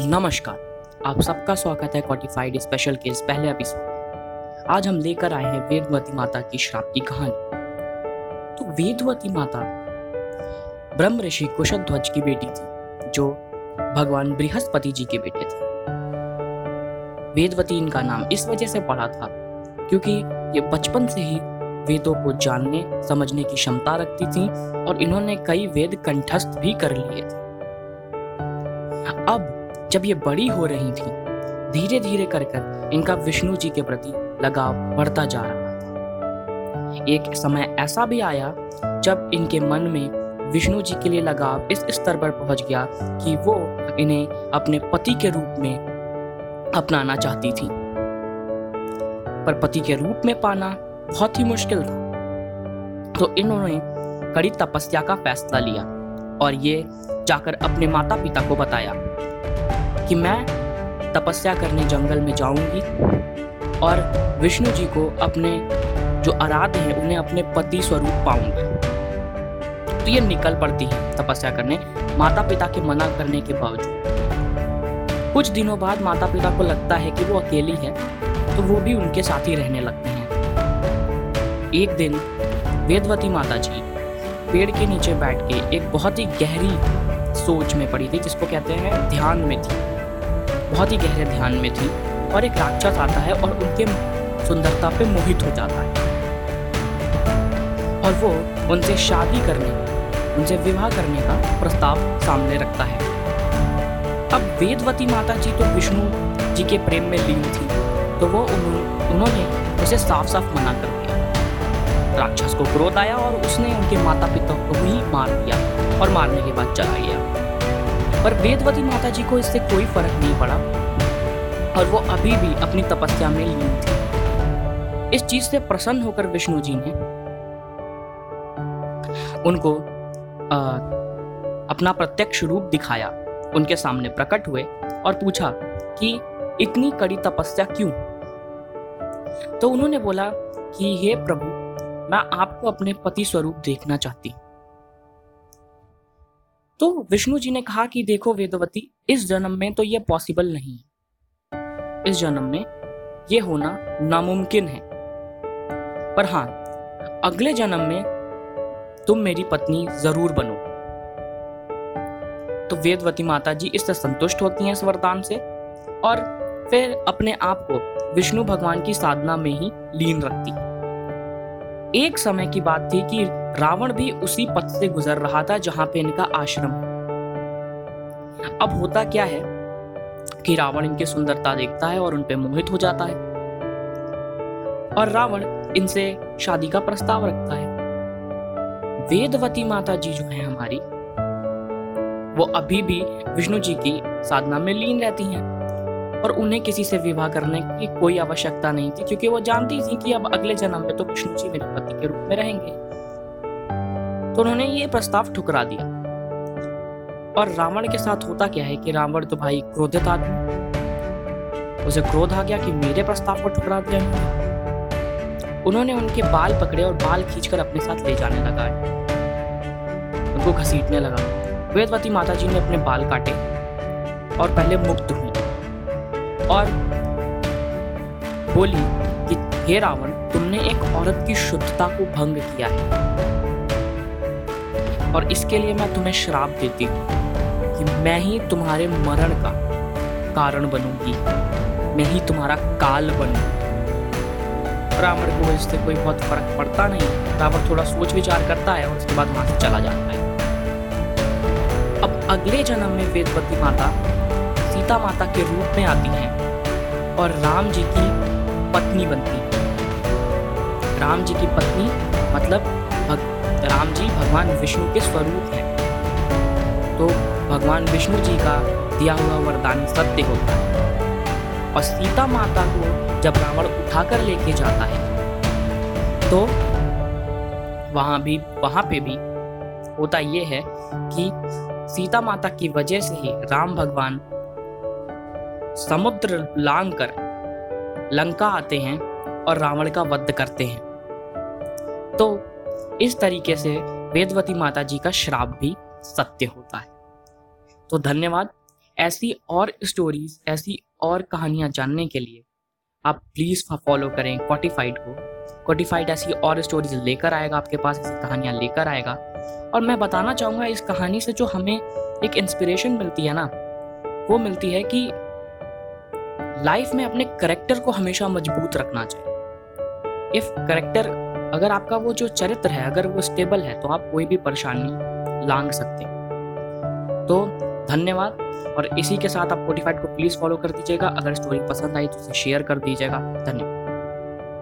नमस्कार। आप सबका स्वागत है कॉटिफाइड स्पेशल के इस पहले एपिसोड आज हम लेकर आए हैं वेदवती माता की श्राप की कहानी। तो वेदवती माता ब्रह्म ऋषि कुशध्वज की बेटी थी, जो भगवान बृहस्पति जी के बेटे थे। वेदवती इनका नाम इस वजह से पड़ा था क्योंकि ये बचपन से ही वेदों को जानने, समझने की क्षमता रखती थी और इन्होंने कई वेद कंठस्थ भी कर लिए थे। जब ये बड़ी हो रही थी धीरे धीरे कर कर इनका विष्णु जी के प्रति लगाव बढ़ता जा रहा था। एक समय ऐसा भी आया जब इनके मन में विष्णु जी के लिए लगाव इस स्तर पर पहुँच गया कि वो इन्हें अपने पति के रूप में अपनाना चाहती थी। पर पति के रूप में पाना बहुत ही मुश्किल था। तो इन्होंने कड़ी तपस्या का फैसला लिया और ये जाकर अपने माता पिता को बताया। कि मैं तपस्या करने जंगल में जाऊँगी और विष्णु जी को अपने जो आराध्य हैं, उन्हें अपने पति स्वरूप पाऊँगी। तो ये निकल पड़ती है तपस्या करने माता पिता के मना करने के बावजूद। कुछ दिनों बाद माता पिता को लगता है कि वो अकेली है तो वो भी उनके साथ ही रहने लगते हैं। एक दिन वेदवती माता जी पेड़ के नीचे बैठ के एक बहुत ही गहरी सोच में पड़ी थी, जिसको कहते हैं ध्यान में थी। बहुत ही गहरे ध्यान में थी और एक राक्षस आता है और उनके सुंदरता पे मोहित हो जाता है। और वो उनसे शादी करने, उनसे विवाह करने का प्रस्ताव सामने रखता है। अब वेदवती माता जी तो विष्णु जी के प्रेम में लीन थी तो वो उन्होंने उसे साफ़ साफ़ मना कर दिया। राक्षस को क्रोध आया और उसने उनके माता पिता को ही मार दिया और मारने के बाद चला गया। पर वेदवती माता जी को इससे कोई फ़र्क नहीं पड़ा। और वो अभी भी अपनी तपस्या में लीन थी। इस चीज़ से प्रसन्न होकर विष्णु जी ने उनको आ, अपना प्रत्यक्ष रूप दिखाया। उनके सामने प्रकट हुए और पूछा कि इतनी कड़ी तपस्या क्यों? तो उन्होंने बोला कि हे प्रभु मैं आपको अपने पति स्वरूप देखना चाहती हूँ। तो विष्णु जी ने कहा कि देखो वेदवती, इस जन्म में तो यह पॉसिबल नहीं। है इस जन्म में यह होना नामुमकिन है। पर हाँ अगले जन्म में तुम मेरी पत्नी ज़रूर बनो। तो वेदवती माता जी इससे संतुष्ट होती हैं इस वरदान से और फिर अपने आप को विष्णु भगवान की साधना में ही लीन रखती है। एक समय की बात थी कि रावण भी उसी पथ से गुजर रहा था जहाँ पे इनका आश्रम अब होता क्या है कि रावण इनकी सुंदरता देखता है और उनपे मोहित हो जाता है। और रावण इनसे शादी का प्रस्ताव रखता है। वेदवती माता जी जो है हमारी, वो अभी भी विष्णु जी की साधना में लीन रहती हैं। और उन्हें किसी से विवाह करने की कोई आवश्यकता नहीं थी, क्योंकि वो जानती थी कि अब अगले जन्म में तो कृष्ण जी मेरे पति के रूप में रहेंगे। तो उन्होंने ये प्रस्ताव ठुकरा दिया। और रावण के साथ होता क्या है कि रावण तो भाई क्रोधित आदमी उसे क्रोध आ गया कि मेरे प्रस्ताव को ठुकरा दिया उन्होंने उनके बाल पकड़े और बाल खींचकर अपने साथ ले जाने लगा उनको घसीटने लगा। वेदवती माता जी ने अपने बाल काटे और पहले मुक्त और बोली कि, हे रावण, तुमने एक औरत की शुद्धता को भंग किया है। और इसके लिए मैं तुम्हें श्राप देती हूँ कि मैं ही तुम्हारे मरण का कारण बनूँगी। मैं ही तुम्हारा काल बनूँगी। रावण को इससे कोई बहुत फ़र्क पड़ता नहीं। रावण थोड़ा सोच विचार करता है और उसके बाद वहाँ से चला जाता है। अब अगले जन्म में वेदवती माता सीता माता के रूप में आती हैं। और राम जी की पत्नी बनती। राम जी की पत्नी मतलब भग, राम जी भगवान विष्णु के स्वरूप हैं। तो भगवान विष्णु जी का दिया हुआ वरदान सत्य होता है। और सीता माता को जब रावण उठाकर लेके जाता है तो वहाँ भी वहाँ पे भी होता ये है कि सीता माता की वजह से ही राम भगवान समुद्र लांग कर लंका आते हैं और रावण का वध करते हैं। तो इस तरीके से वेदवती माता जी का श्राप भी सत्य होता है। तो धन्यवाद। ऐसी और स्टोरीज ऐसी और कहानियाँ जानने के लिए आप प्लीज़ फॉलो करें कॉटिफाइड को। कॉटिफाइड ऐसी और स्टोरीज लेकर आएगा आपके पास, ऐसी कहानियाँ लेकर आएगा। और मैं बताना चाहूँगा, इस कहानी से जो हमें एक इंस्पिरेशन मिलती है ना, वो मिलती है कि लाइफ में अपने करेक्टर को हमेशा मज़बूत रखना चाहिए। इफ़ करेक्टर, अगर आपका वो जो चरित्र है, अगर वो स्टेबल है तो आप कोई भी परेशानी लांग सकते हैं। तो धन्यवाद, और इसी के साथ आप कोटिफाइड को प्लीज़ फॉलो कर दीजिएगा। अगर स्टोरी पसंद आई तो उसे शेयर कर दीजिएगा। धन्यवाद।